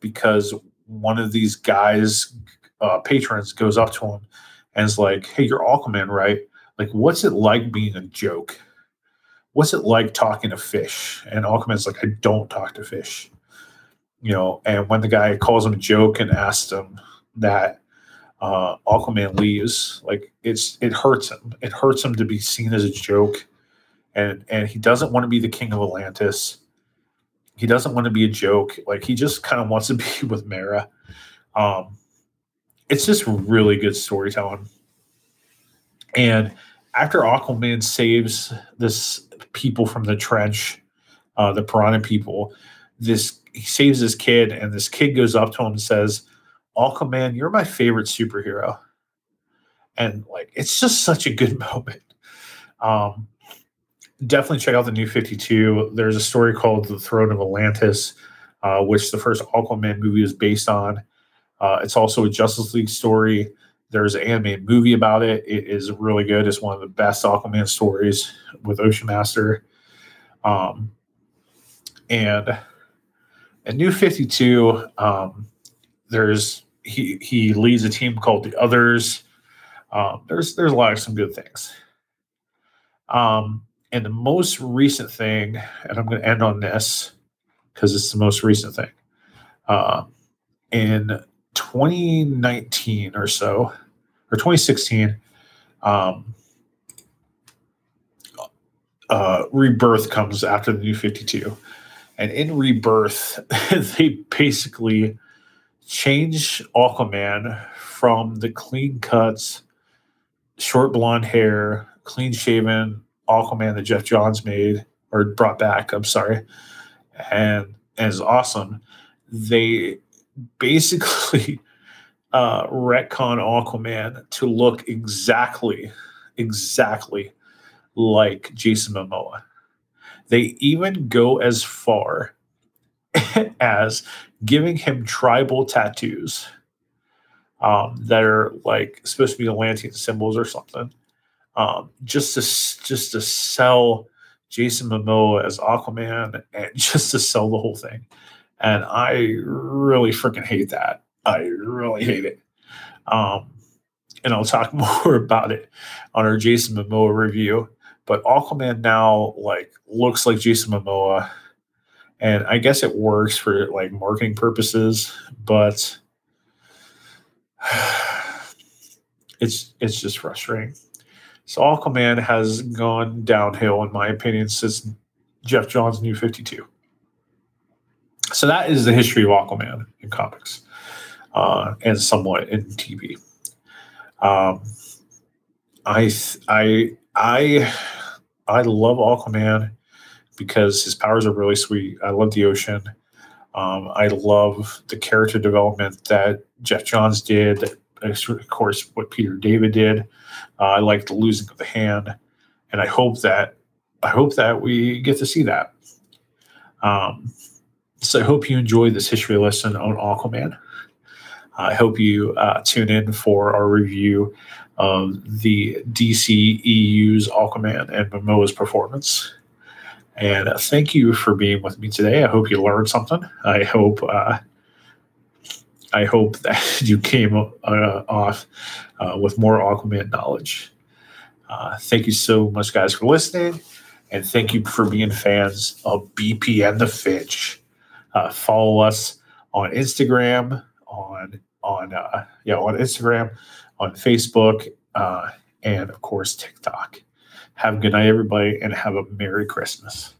Speaker 1: because one of these guys, uh, patrons, goes up to him and it's like, hey, you're Aquaman, right? Like, what's it like being a joke? What's it like talking to fish? And Aquaman's like, I don't talk to fish. You know, and when the guy calls him a joke and asks him that, uh, Aquaman leaves, like it's it hurts him. It hurts him to be seen as a joke. And and he doesn't want to be the king of Atlantis. He doesn't want to be a joke. Like he just kind of wants to be with Mera. Um, it's just really good storytelling. And after Aquaman saves this people from the trench, uh, the piranha people, this he saves this kid, and this kid goes up to him and says, Aquaman, you're my favorite superhero. And like it's just such a good moment. Um, definitely check out the new 52. There's a story called The Throne of Atlantis, uh, which the first Aquaman movie is based on. Uh, it's also a Justice League story. There's an animated movie about it. It is really good. It's one of the best Aquaman stories with Ocean Master. Um, and at New 52, um, there's he he leads a team called the Others. Um, there's there's a lot of some good things. Um, and the most recent thing, and I'm going to end on this because it's the most recent thing. Uh, in 2019 or so, or 2016, um, uh, Rebirth comes after the new 52. And in Rebirth, they basically change Aquaman from the clean cuts, short blonde hair, clean shaven Aquaman that Geoff Johns made or brought back. I'm sorry, and, and is awesome. They basically uh, retcon Aquaman to look exactly, exactly like Jason Momoa. They even go as far as giving him tribal tattoos um, that are like supposed to be Atlantean symbols or something, um, just to just to sell Jason Momoa as Aquaman and just to sell the whole thing. And I really freaking hate that. I really hate it. Um, and I'll talk more about it on our Jason Momoa review. But Aquaman now like looks like Jason Momoa, and I guess it works for like marketing purposes, but it's it's just frustrating. So Aquaman has gone downhill, in my opinion, since Geoff Johns' New Fifty Two. So that is the history of Aquaman in comics, uh, and somewhat in TV. Um, I I I I love Aquaman because his powers are really sweet. I love the ocean. Um, I love the character development that Geoff Johns did. Of course, what Peter David did. Uh, I like the losing of the hand, and I hope that I hope that we get to see that. Um, so I hope you enjoyed this history lesson on Aquaman. I hope you uh, tune in for our review of the DC EU's Aquaman and Momoa's performance. And thank you for being with me today. I hope you learned something. I hope uh, I hope that you came uh, off uh, with more Aquaman knowledge. Uh, thank you so much, guys, for listening, and thank you for being fans of BP and the Finch. Uh, follow us on Instagram, on on uh, yeah on Instagram, on Facebook, uh, and of course TikTok. Have a good night, everybody, and have a Merry Christmas.